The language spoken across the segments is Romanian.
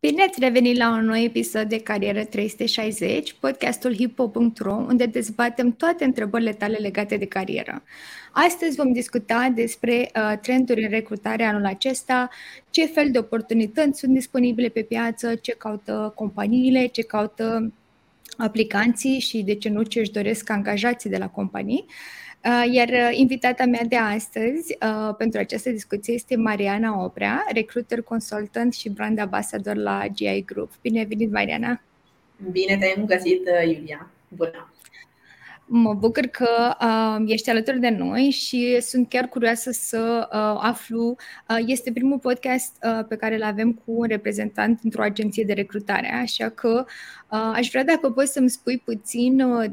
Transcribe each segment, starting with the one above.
Bine ați revenit la un nou episod de Carieră 360, podcastul hippo.ro, unde dezbatem toate întrebările tale legate de carieră. Astăzi vom discuta despre uh, trenduri în recrutare anul acesta, ce fel de oportunități sunt disponibile pe piață, ce caută companiile, ce caută aplicanții și, de ce nu, ce își doresc angajații de la companii. Uh, iar uh, invitata mea de astăzi uh, pentru această discuție este Mariana Oprea, recruiter consultant și brand ambassador la GI Group. Bine ai venit, Mariana! Bine te-am găsit, Iulia! Bună! Mă bucur că uh, ești alături de noi și sunt chiar curioasă să uh, aflu. Uh, este primul podcast uh, pe care îl avem cu un reprezentant într-o agenție de recrutare, așa că uh, aș vrea dacă poți să-mi spui puțin uh,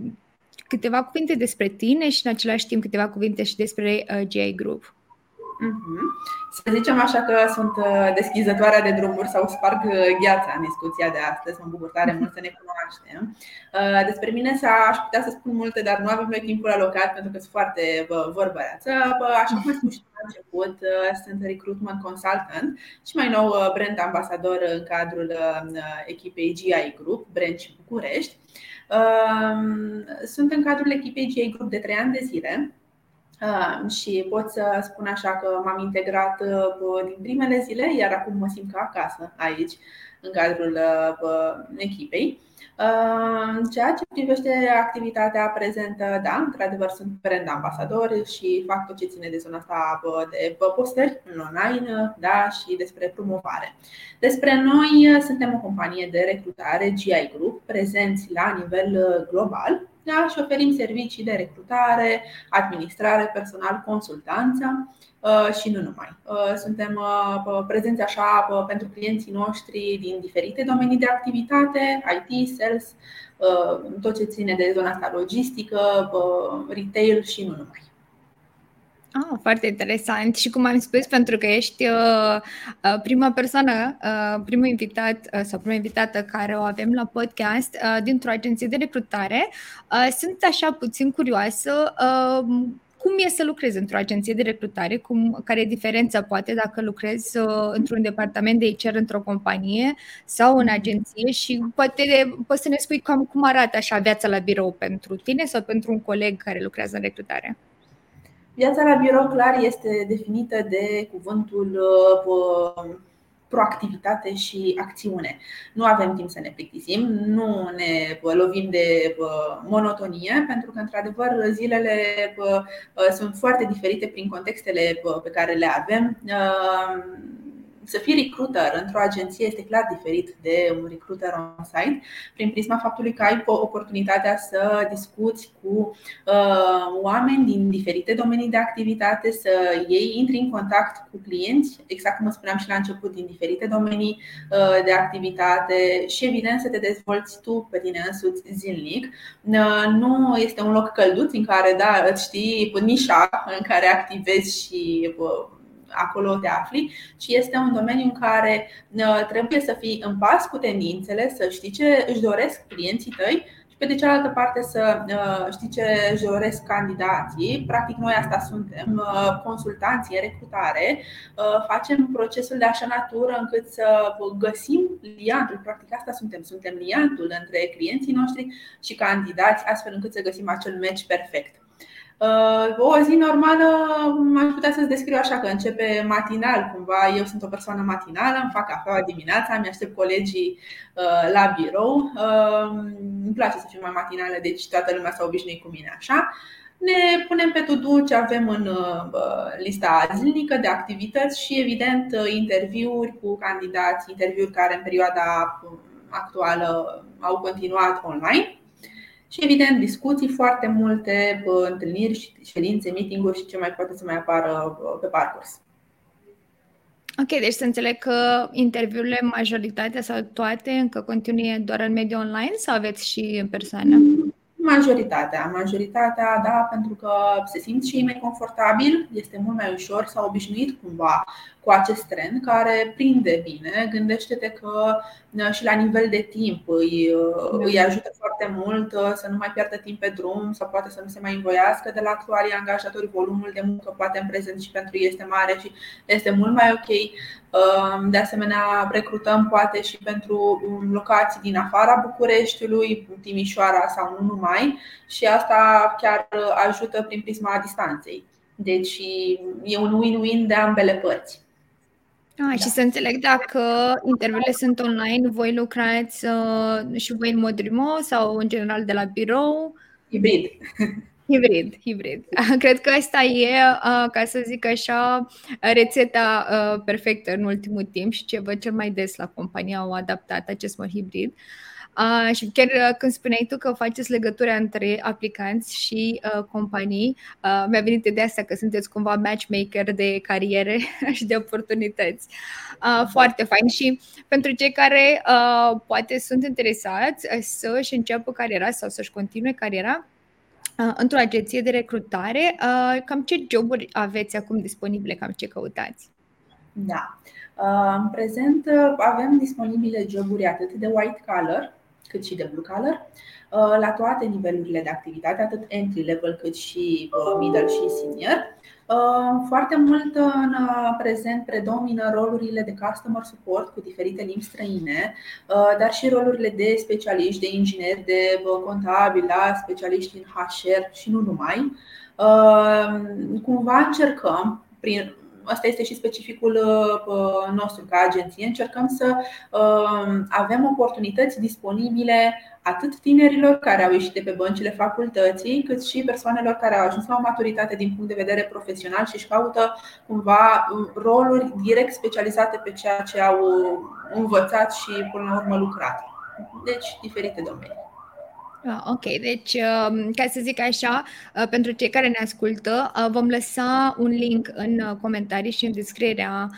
câteva cuvinte despre tine și în același timp câteva cuvinte și despre uh, GI Group. Mm-hmm. Să zicem așa că sunt uh, deschizătoarea de drumuri sau sparg uh, gheața în discuția de astăzi. Mă bucur tare mult să ne cunoaștem. Uh, despre mine aș putea să spun multe, dar nu avem noi timpul alocat pentru că sunt foarte vorbăreață. Așa cum ai spus și la început, sunt recruitment consultant și mai nou brand ambasador în cadrul echipei GI Group, Branch București. Sunt în cadrul echipei GI Group de 3 ani de zile și pot să spun așa că m-am integrat uh, din primele zile, iar acum mă simt ca acasă aici, în cadrul uh, echipei. În ceea ce privește activitatea prezentă, da, într-adevăr sunt brand ambasador și fac tot ce ține de zona asta de postări în online da, și despre promovare. Despre noi, suntem o companie de recrutare, GI Group, prezenți la nivel global da? și oferim servicii de recrutare, administrare, personal, consultanță uh, și nu numai. Uh, suntem uh, prezenți așa pentru clienții noștri din diferite domenii de activitate, IT, sales, tot ce ține de zona asta logistică, retail și nu numai. Ah, foarte interesant. Și cum am spus, pentru că ești uh, uh, prima persoană, uh, primul invitat uh, sau prima invitată care o avem la podcast uh, dintr-o agenție de recrutare, uh, sunt așa puțin curioasă uh, cum e să lucrezi într-o agenție de recrutare, cum, care e diferența poate dacă lucrezi uh, într-un departament de HR într-o companie sau în agenție și poate poți să ne spui cam cum arată așa viața la birou pentru tine sau pentru un coleg care lucrează în recrutare. Viața la birou clar este definită de cuvântul uh, proactivitate și acțiune. Nu avem timp să ne plictisim, nu ne lovim de uh, monotonie, pentru că, într-adevăr, zilele uh, sunt foarte diferite prin contextele pe care le avem să fii recruiter într-o agenție este clar diferit de un recruiter on-site, prin prisma faptului că ai oportunitatea să discuți cu uh, oameni din diferite domenii de activitate, să ei intri în contact cu clienți, exact cum spuneam și la început, din diferite domenii uh, de activitate și, evident, să te dezvolți tu pe tine însuți zilnic. Uh, nu este un loc călduț în care, da, îți știi nișa în care activezi și uh, acolo te afli, ci este un domeniu în care uh, trebuie să fii în pas cu tendințele, să știi ce își doresc clienții tăi și pe de cealaltă parte să uh, știi ce își doresc candidații. Practic noi asta suntem, uh, consultanții în recrutare, facem procesul de așa natură încât să găsim liantul, practic asta suntem, suntem liantul între clienții noștri și candidați, astfel încât să găsim acel match perfect. Uh, o zi normală aș putea să-ți descriu așa că începe matinal cumva. Eu sunt o persoană matinală, îmi fac cafeaua dimineața, mi aștept colegii uh, la birou. Uh, îmi place să fiu mai matinală, deci toată lumea s-a obișnuit cu mine așa. Ne punem pe to ce avem în lista zilnică de activități și, evident, interviuri cu candidați, interviuri care în perioada actuală au continuat online și, evident, discuții foarte multe, întâlniri, ședințe, meeting-uri și ce mai poate să mai apară pe parcurs. Ok, deci să înțeleg că interviurile, majoritatea sau toate, încă continue doar în mediul online sau aveți și în persoană? Majoritatea, majoritatea, da, pentru că se simt și ei mai confortabil, este mult mai ușor, s-au obișnuit cumva cu acest trend care prinde bine. Gândește-te că uh, și la nivel de timp îi, uh, îi ajută foarte mult uh, să nu mai pierdă timp pe drum sau poate să nu se mai învoiască de la actualii angajatori. Volumul de muncă poate în prezent și pentru ei este mare și este mult mai ok. De asemenea, recrutăm poate și pentru um, locații din afara Bucureștiului, Timișoara sau nu numai, și asta chiar ajută prin prisma distanței. Deci e un win-win de ambele părți. Ah, da. Și să înțeleg dacă interviurile sunt online, voi lucrați uh, și voi în mod remote sau în general de la birou? Hibrid. Hibrid, hibrid. Cred că asta e, uh, ca să zic așa, rețeta uh, perfectă în ultimul timp și ce văd cel mai des la compania au adaptat acest mod hibrid. Uh, Uh, și chiar uh, când spuneai tu că faceți legătura între aplicanți și uh, companii, uh, mi-a venit ideea asta că sunteți cumva matchmaker de cariere și de oportunități. Uh, foarte fain și pentru cei care uh, poate sunt interesați uh, să-și înceapă cariera sau să-și continue cariera, uh, într-o agenție de recrutare, uh, cam ce joburi aveți acum disponibile, cam ce căutați? Da. În prezent avem disponibile joburi atât de white collar, cât și de blue collar, uh, la toate nivelurile de activitate, atât entry level cât și uh, middle și senior. Uh, foarte mult în prezent predomină rolurile de customer support cu diferite limbi străine, dar și rolurile de specialiști, de ingineri, de contabili, da, specialiști în HR și nu numai. Cumva încercăm, prin asta este și specificul uh, nostru ca agenție, încercăm să uh, avem oportunități disponibile atât tinerilor care au ieșit de pe băncile facultății, cât și persoanelor care au ajuns la o maturitate din punct de vedere profesional și își caută cumva roluri direct specializate pe ceea ce au învățat și până la urmă lucrat. Deci, diferite domenii. Ah, ok, deci um, ca să zic așa, uh, pentru cei care ne ascultă, uh, vom lăsa un link în uh, comentarii și în descrierea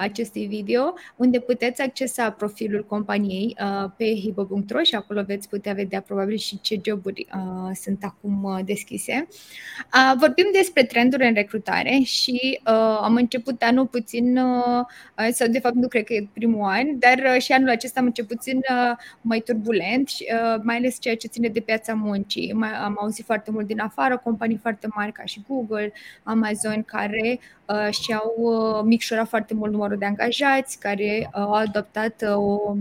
acestui video unde puteți accesa profilul companiei pe hibo.ro și acolo veți putea vedea probabil și ce joburi sunt acum deschise. Vorbim despre trenduri în recrutare și am început anul puțin, sau de fapt nu cred că e primul an, dar și anul acesta am început puțin mai turbulent, mai ales ceea ce ține de piața muncii. Am auzit foarte mult din afară, companii foarte mari ca și Google, Amazon, care uh, și-au uh, micșorat foarte mult numărul de angajați, care uh, au adoptat uh, o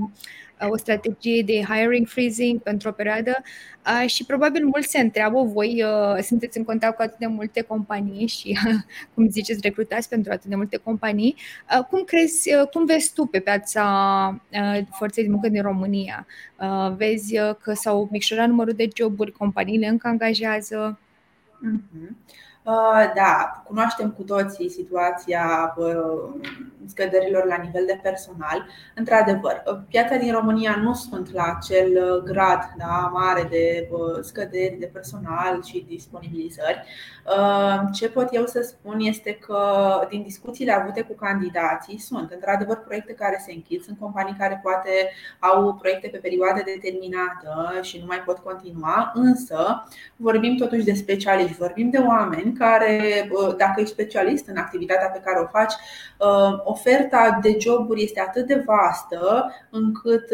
o strategie de hiring freezing pentru o perioadă uh, și probabil mulți se întreabă, voi uh, sunteți în contact cu atât de multe companii și, cum ziceți, recrutați pentru atât de multe companii, uh, cum crezi, cum vezi tu pe piața forței de muncă din România? Vezi că s-au micșorat numărul de joburi, companiile încă angajează? Mm-hmm. Da, cunoaștem cu toții situația scăderilor la nivel de personal. Într-adevăr, piața din România nu sunt la acel grad da, mare de scăderi de personal și disponibilizări. Ce pot eu să spun este că din discuțiile avute cu candidații sunt într-adevăr proiecte care se închid, sunt companii care poate au proiecte pe perioadă determinată și nu mai pot continua, însă vorbim totuși de specialiști, vorbim de oameni care, dacă ești specialist în activitatea pe care o faci, oferta de joburi este atât de vastă încât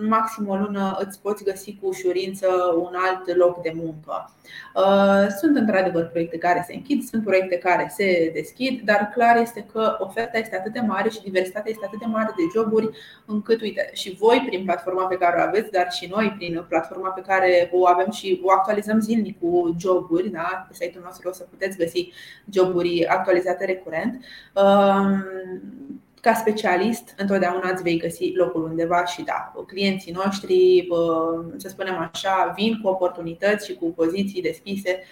în maxim o lună îți poți găsi cu ușurință un alt loc de muncă. Sunt într-adevăr proiecte care se închid, sunt proiecte care se deschid, dar clar este că oferta este atât de mare și diversitatea este atât de mare de joburi încât, uite, și voi prin platforma pe care o aveți, dar și noi prin platforma pe care o avem și o actualizăm zilnic cu joburi, da? pe site-ul nostru o să puteți găsi joburi actualizate recurent ca specialist, întotdeauna îți vei găsi locul undeva și da, clienții noștri, să spunem așa, vin cu oportunități și cu poziții deschise,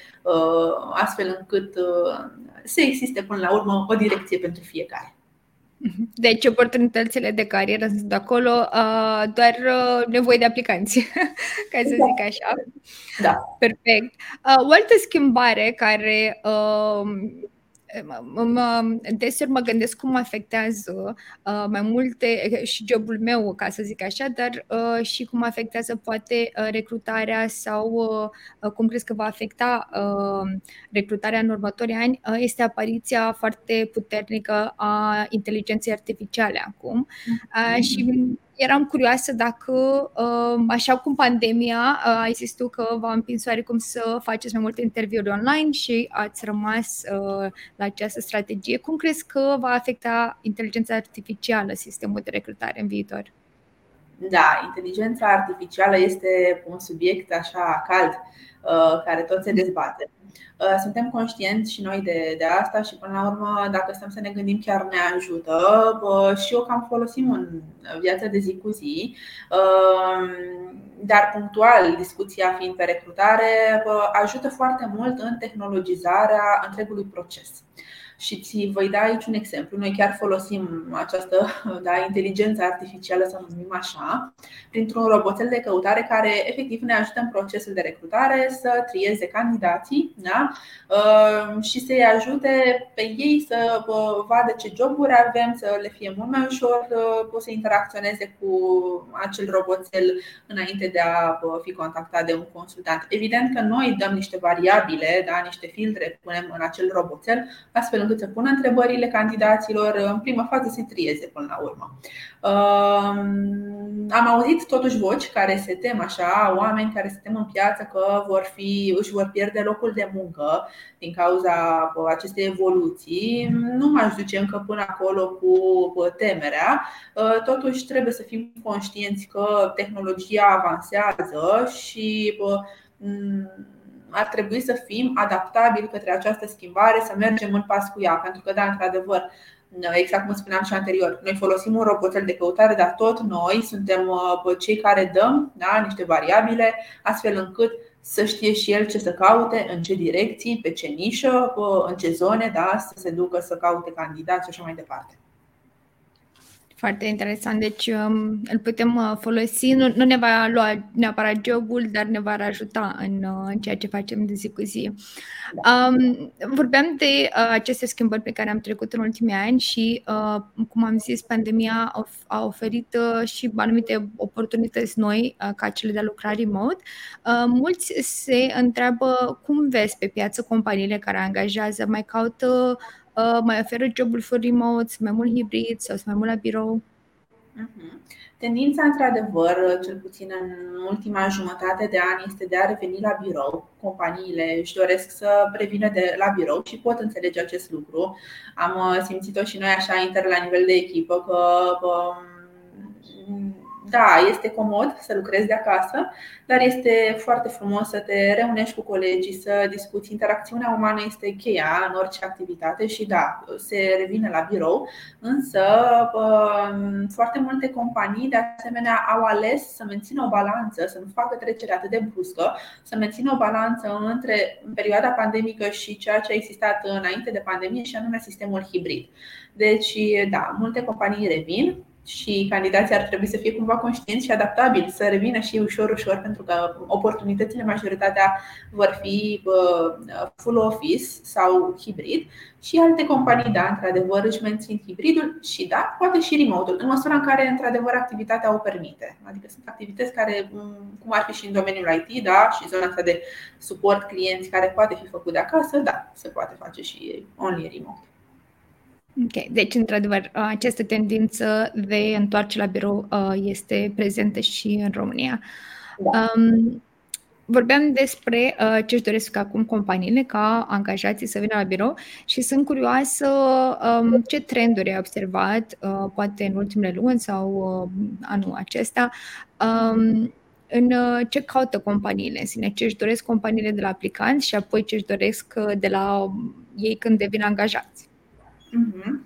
astfel încât să existe până la urmă o direcție pentru fiecare. Deci oportunitățile de carieră sunt acolo, doar nevoie de aplicanți, ca să zic așa. Da. Perfect. O altă schimbare care deseori mă gândesc cum afectează uh, mai multe și jobul meu, ca să zic așa, dar uh, și cum afectează poate uh, recrutarea sau uh, cum crezi că va afecta uh, recrutarea în următorii ani, uh, este apariția foarte puternică a inteligenței artificiale acum. Uh, și eram curioasă dacă, uh, așa cum pandemia, uh, ai zis tu că v-a împins oarecum să faceți mai multe interviuri online și ați rămas uh, la această strategie. Cum crezi că va afecta inteligența artificială sistemul de recrutare în viitor? Da, inteligența artificială este un subiect așa cald care tot se dezbate. Uh, suntem conștienți și noi de, de asta și până la urmă, dacă stăm să ne gândim, chiar ne ajută și eu cam folosim în viața de zi cu zi. Uh, dar punctual, discuția fiind pe recrutare, ajută foarte mult în tehnologizarea întregului proces. Și ți voi da aici un exemplu. Noi chiar folosim această da, inteligență artificială, să numim așa, printr-un roboțel de căutare care efectiv ne ajută în procesul de recrutare să trieze candidații da? Uh, și să-i ajute pe ei să vadă ce joburi avem, să le fie mult mai ușor uh, să interacționeze cu acel roboțel înainte de a fi contactat de un consultant. Evident că noi dăm niște variabile, da, niște filtre punem în acel roboțel, astfel încât să pună întrebările candidaților, în prima fază se trieze până la urmă. Am auzit totuși voci care se tem așa, oameni care se tem în piață că vor fi, își vor pierde locul de muncă din cauza acestei evoluții. Nu m-aș duce încă până acolo cu temerea. Totuși trebuie să fim conștienți că tehnologia avansează și ar trebui să fim adaptabili către această schimbare, să mergem în pas cu ea. Pentru că, da, într-adevăr, exact cum spuneam și anterior, noi folosim un roboțel de căutare, dar tot noi suntem uh, cei care dăm da, niște variabile, astfel încât să știe și el ce să caute, în ce direcții, pe ce nișă, uh, în ce zone, da, să se ducă să caute candidați și așa mai departe. Foarte interesant. Deci um, îl putem uh, folosi, nu, nu ne va lua neapărat jobul, dar ne va ajuta în, uh, în ceea ce facem de zi cu zi. Um, vorbeam de uh, aceste schimbări pe care am trecut în ultimii ani și, uh, cum am zis, pandemia a oferit uh, și anumite oportunități noi, uh, ca cele de a lucra remote. Uh, mulți se întreabă cum vezi pe piață companiile care angajează, mai caută uh, mai oferă jobul for remote, mai mult hibrid sau mai mult la birou? Uh-huh. Tendința, într-adevăr, cel puțin în ultima jumătate de an, este de a reveni la birou. Companiile își doresc să revină de la birou și pot înțelege acest lucru. Am uh, simțit-o și noi așa inter la nivel de echipă că um, da, este comod să lucrezi de acasă, dar este foarte frumos să te reunești cu colegii, să discuți. Interacțiunea umană este cheia în orice activitate și da, se revine la birou, însă foarte multe companii de asemenea au ales să mențină o balanță, să nu facă trecerea atât de bruscă, să mențină o balanță între perioada pandemică și ceea ce a existat înainte de pandemie și anume sistemul hibrid. Deci, da, multe companii revin, și candidații ar trebui să fie cumva conștienți și adaptabili, să revină și ușor, ușor, pentru că oportunitățile majoritatea vor fi full office sau hibrid și alte companii, da, într-adevăr, își mențin hibridul și, da, poate și remote în măsura în care, într-adevăr, activitatea o permite. Adică sunt activități care, cum ar fi și în domeniul IT, da, și zona asta de suport clienți care poate fi făcut de acasă, da, se poate face și only remote. Ok, deci, într-adevăr, această tendință de întoarce la birou uh, este prezentă și în România. Da. Um, vorbeam despre uh, ce își doresc acum companiile ca angajații să vină la birou și sunt curioasă um, ce trenduri ai observat, uh, poate în ultimele luni sau uh, anul acesta, um, în uh, ce caută companiile în sine, ce își doresc companiile de la aplicanți și apoi ce își doresc uh, de la ei când devin angajați. Mhm.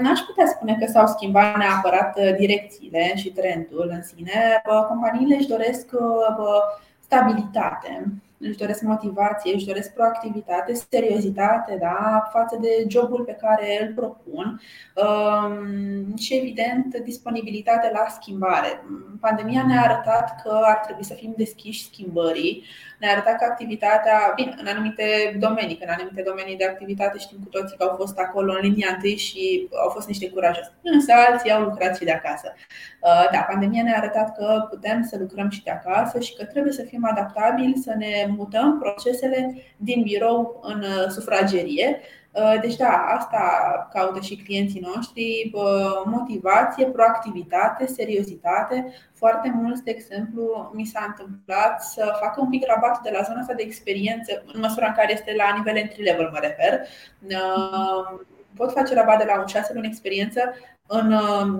N-aș putea spune că s-au schimbat neapărat uh, direcțiile și trendul în sine. Companiile își doresc uh, stabilitate, își doresc motivație, își doresc proactivitate, seriozitate da, față de jobul pe care îl propun um, și, evident, disponibilitate la schimbare. Pandemia ne-a arătat că ar trebui să fim deschiși schimbării Ne-a arătat că activitatea, bine, în anumite domenii, că în anumite domenii de activitate știm cu toții că au fost acolo în linia întâi și au fost niște curajoși. Însă alții au lucrat și de acasă. Uh, da, pandemia ne-a arătat că putem să lucrăm și de acasă și că trebuie să fim adaptabili, să ne mutăm procesele din birou în uh, sufragerie Uh, deci da, asta caută și clienții noștri, motivație, proactivitate, seriozitate. Foarte mulți, de exemplu, mi s-a întâmplat să facă un pic rabat de la zona asta de experiență, în măsura în care este la nivel entry level, mă refer. Uh, pot face rabat de la un șase luni experiență în, uh,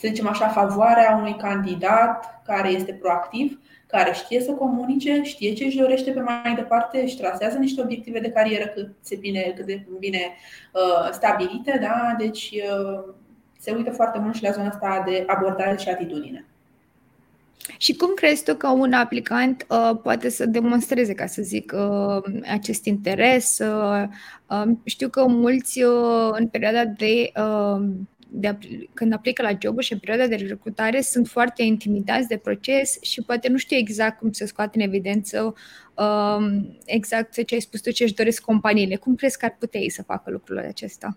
să zicem așa, favoarea unui candidat care este proactiv care știe să comunice, știe ce își dorește pe mai departe, își trasează niște obiective de carieră cât, se bine, cât de bine uh, stabilite, da? deci uh, se uită foarte mult și la zona asta de abordare și atitudine. Și cum crezi tu că un aplicant uh, poate să demonstreze, ca să zic, uh, acest interes? Uh, uh, știu că mulți uh, în perioada de uh, de, când aplică la joburi și în perioada de recrutare sunt foarte intimidați de proces și poate nu știu exact cum să scoate în evidență um, exact ce ai spus tu, ce își doresc companiile. Cum crezi că ar putea ei să facă lucrurile acesta?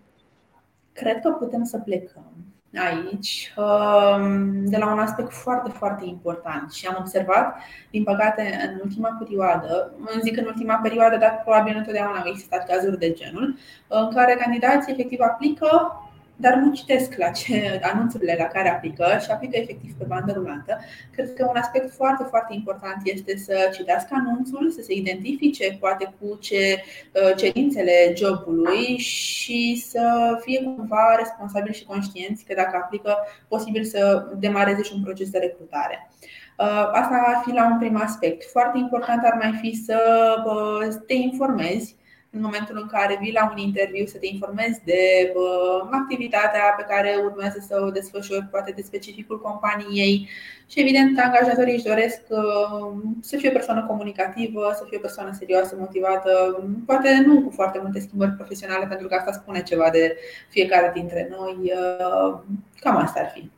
Cred că putem să plecăm aici um, de la un aspect foarte, foarte important și am observat, din păcate, în ultima perioadă, îmi zic în ultima perioadă, dar probabil întotdeauna au existat cazuri de genul, în care candidații efectiv aplică dar nu citesc la ce anunțurile la care aplică și aplică efectiv pe bandă rulantă. Cred că un aspect foarte, foarte important este să citească anunțul, să se identifice poate cu ce uh, cerințele jobului și să fie cumva responsabil și conștienți că dacă aplică, posibil să demareze și un proces de recrutare. Uh, asta ar fi la un prim aspect. Foarte important ar mai fi să uh, te informezi în momentul în care vii la un interviu să te informezi de uh, activitatea pe care urmează să o desfășori, poate de specificul companiei și evident angajatorii își doresc uh, să fie o persoană comunicativă, să fie o persoană serioasă, motivată, poate nu cu foarte multe schimbări profesionale, pentru că asta spune ceva de fiecare dintre noi. Uh, cam asta ar fi.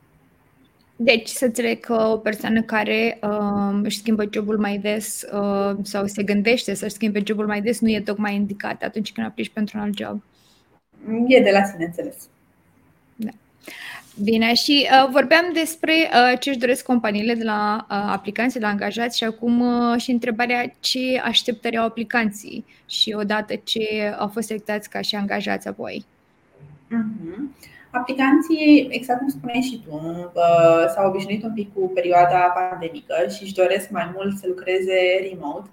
Deci să înțeleg că o persoană care uh, își schimbă jobul mai des uh, sau se gândește să-și schimbe jobul mai des nu e tocmai indicat atunci când aplici pentru un alt job. E de la sine înțeles. Da. Bine, și uh, vorbeam despre uh, ce își doresc companiile de la uh, aplicanții, de la angajați și acum uh, și întrebarea ce așteptări au aplicanții și odată ce au fost selectați ca și angajați apoi. Uh-huh. Aplicanții, exact cum spuneai și tu, s-au obișnuit un pic cu perioada pandemică și își doresc mai mult să lucreze remote.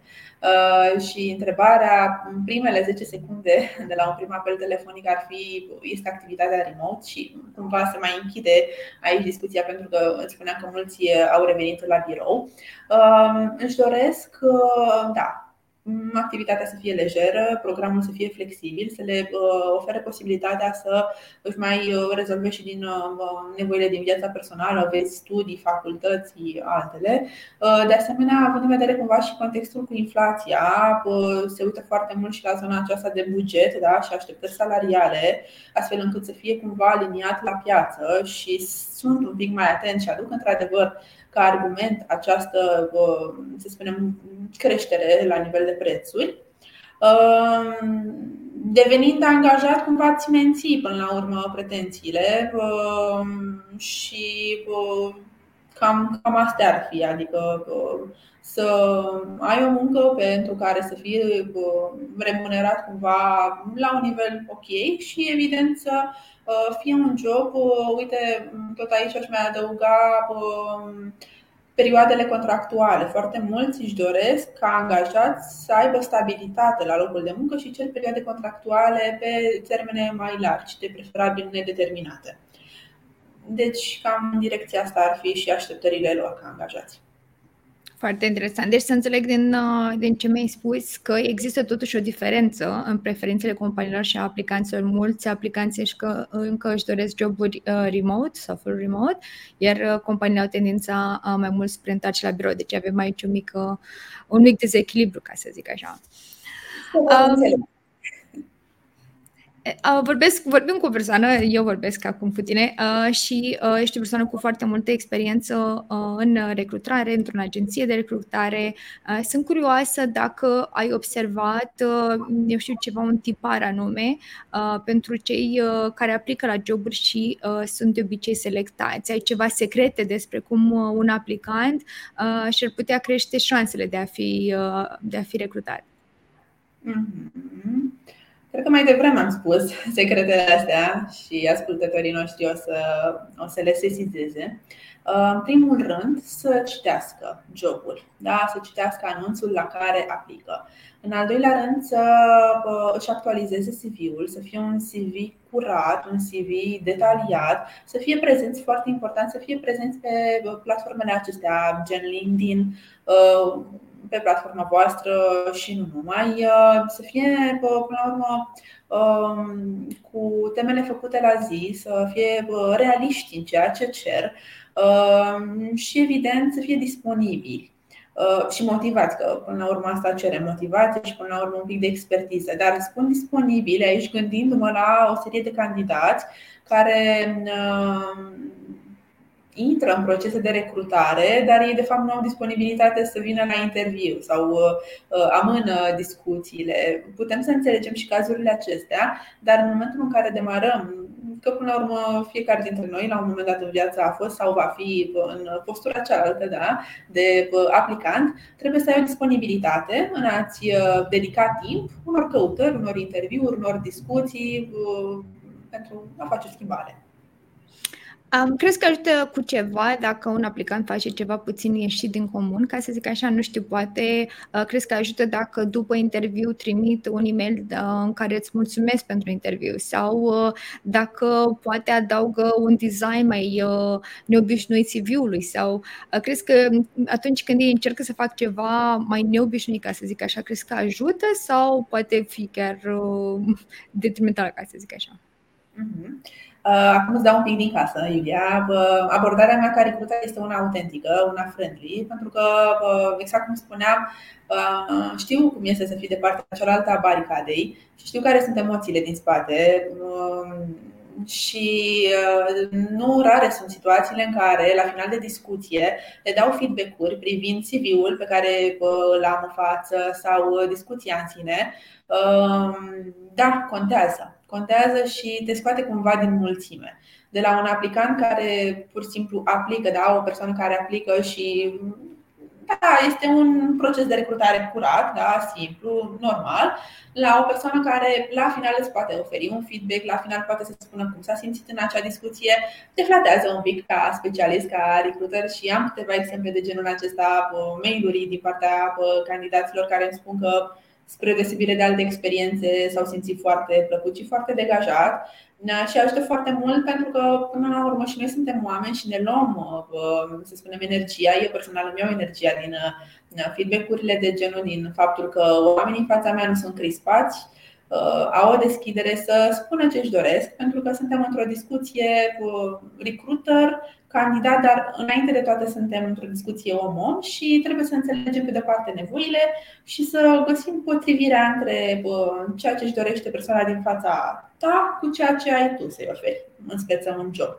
Și întrebarea în primele 10 secunde de la un prim apel telefonic ar fi este activitatea remote și cumva se mai închide aici discuția pentru că îți spuneam că mulți au revenit la birou. Își doresc, da, activitatea să fie lejeră, programul să fie flexibil, să le uh, ofere posibilitatea să își mai uh, rezolve și din uh, nevoile din viața personală, vezi studii, facultăți, altele. De asemenea, având în vedere cumva și contextul cu inflația, se uită foarte mult și la zona aceasta de buget da? și așteptări salariale, astfel încât să fie cumva aliniat la piață și sunt un pic mai atenți și aduc într-adevăr ca argument această, să spunem, creștere la nivel de prețuri. Devenind angajat, cumva ți menții până la urmă pretențiile și cam, cam astea ar fi, adică să ai o muncă pentru care să fie remunerat cumva la un nivel ok și evident să Uh, fie un job, uh, uite, tot aici aș mai adăuga um, perioadele contractuale. Foarte mulți își doresc ca angajați să aibă stabilitate la locul de muncă și cer perioade contractuale pe termene mai largi, de preferabil nedeterminate. Deci, cam în direcția asta ar fi și așteptările lor ca angajați. Foarte interesant. Deci să înțeleg din, uh, din ce mi-ai spus că există totuși o diferență în preferințele companiilor și a aplicanților. Mulți aplicanți își că, încă își doresc joburi uh, remote sau full remote, iar uh, companiile au tendința uh, mai mult spre întoarce la birou. Deci avem aici un mic, uh, un mic dezechilibru, ca să zic așa. Um, Vorbesc, vorbim cu o persoană, eu vorbesc acum cu tine și ești o persoană cu foarte multă experiență în recrutare, într-o agenție de recrutare. Sunt curioasă dacă ai observat, eu știu, ceva, un tipar anume pentru cei care aplică la joburi și sunt de obicei selectați. Ai ceva secrete despre cum un aplicant și-ar putea crește șansele de a fi, de a fi recrutat. Mm-hmm. Cred că mai devreme am spus secretele astea și ascultătorii noștri o să, o să le sesizeze. Uh, în primul rând, să citească jobul, da? să citească anunțul la care aplică. În al doilea rând, să uh, își actualizeze CV-ul, să fie un CV curat, un CV detaliat, să fie prezenți, foarte important, să fie prezenți pe uh, platformele acestea, gen LinkedIn, pe platforma voastră și nu numai, uh, să fie până la urmă um, cu temele făcute la zi, să fie realiști în ceea ce cer um, și evident să fie disponibili uh, și motivați, că până la urmă asta cere motivație și până la urmă un pic de expertiză. Dar spun disponibile aici gândindu-mă la o serie de candidați care um, intră în procese de recrutare, dar ei de fapt nu au disponibilitate să vină la interviu sau uh, uh, amână discuțiile. Putem să înțelegem și cazurile acestea, dar în momentul în care demarăm, că până la urmă fiecare dintre noi la un moment dat în viață a fost sau va fi în postura cealaltă da, de uh, aplicant, trebuie să ai o disponibilitate în a-ți dedica timp unor căutări, unor interviuri, unor discuții pentru a face schimbare. Um, crezi că ajută cu ceva dacă un aplicant face ceva puțin ieșit din comun, ca să zic așa, nu știu, poate uh, crezi că ajută dacă după interviu trimit un e-mail uh, în care îți mulțumesc pentru interviu sau uh, dacă poate adaugă un design mai uh, neobișnuit CV-ului sau uh, crezi că atunci când ei încercă să fac ceva mai neobișnuit, ca să zic așa, crezi că ajută sau poate fi chiar uh, detrimental, ca să zic așa? Uh-huh. Uh, acum îți dau un pic din casă, Iulia. Abordarea mea ca recrută este una autentică, una friendly, pentru că, exact cum spuneam, uh, știu cum este să fii de partea cealaltă a baricadei și știu care sunt emoțiile din spate. Um, și uh, nu rare sunt situațiile în care, la final de discuție, le dau feedback-uri privind CV-ul pe care îl am în față sau discuția în sine. Um, da, contează contează și te scoate cumva din mulțime. De la un aplicant care pur și simplu aplică, da, o persoană care aplică și da, este un proces de recrutare curat, da, simplu, normal, la o persoană care la final îți poate oferi un feedback, la final poate să spună cum s-a simțit în acea discuție, te flatează un pic ca specialist, ca recruiter și am câteva exemple de genul acesta, mail-uri din partea candidaților care îmi spun că spre deosebire de alte experiențe, s-au simțit foarte plăcut și foarte degajat și ajută foarte mult pentru că, până la urmă, și noi suntem oameni și ne luăm, uh, să spunem, energia. Eu personal îmi iau energia din uh, feedback-urile de genul, din faptul că oamenii în fața mea nu sunt crispați, uh, au o deschidere să spună ce își doresc, pentru că suntem într-o discuție cu recruiter candidat, dar înainte de toate suntem într-o discuție om-om și trebuie să înțelegem pe de parte nevoile și să găsim potrivirea între ceea ce își dorește persoana din fața ta cu ceea ce ai tu să-i oferi, în speță un job.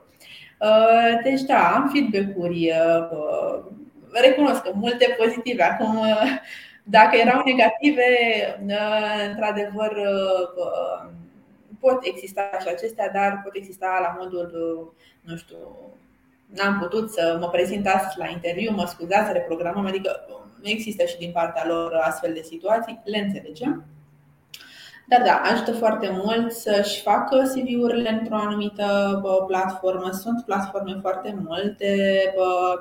Uh, deci da, am feedback-uri, uh, recunosc că multe pozitive. Acum, uh, dacă erau negative, într-adevăr, pot exista și acestea, dar pot exista la modul, nu știu, n-am putut să mă prezint astăzi la interviu, mă scuzați, reprogramăm, adică nu există și din partea lor astfel de situații, le înțelegem. Dar da, ajută foarte mult să-și facă CV-urile într-o anumită platformă. Sunt platforme foarte multe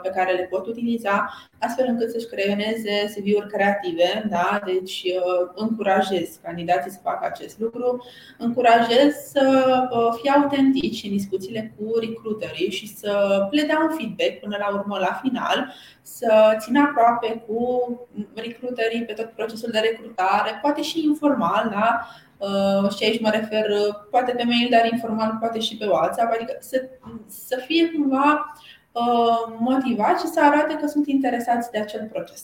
pe care le pot utiliza astfel încât să-și creioneze CV-uri creative. Da? Deci încurajez candidații să facă acest lucru, încurajez să fie autentici în discuțiile cu recruiterii și să le dea un feedback până la urmă la final, să țină aproape cu recruiterii pe tot procesul de recrutare, poate și informal, da? Uh, și aici mă refer uh, poate pe mail, dar informal, poate și pe WhatsApp, adică să, să fie cumva uh, motivați și să arate că sunt interesați de acel proces.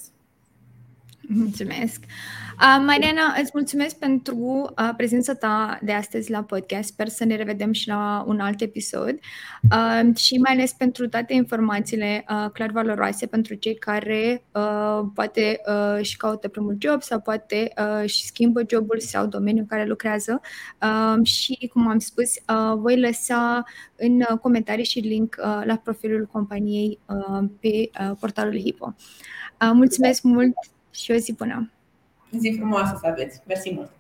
Mulțumesc! Uh, Mariana, îți mulțumesc pentru uh, prezența ta de astăzi la podcast. Sper să ne revedem și la un alt episod uh, și mai ales pentru toate informațiile uh, clar valoroase pentru cei care uh, poate uh, și caută primul job sau poate uh, și schimbă jobul sau domeniul în care lucrează. Uh, și, cum am spus, uh, voi lăsa în uh, comentarii și link uh, la profilul companiei uh, pe uh, portalul Hipo. Uh, mulțumesc mult și o zi bună! Zi frumoasă să aveți! Mersi mult!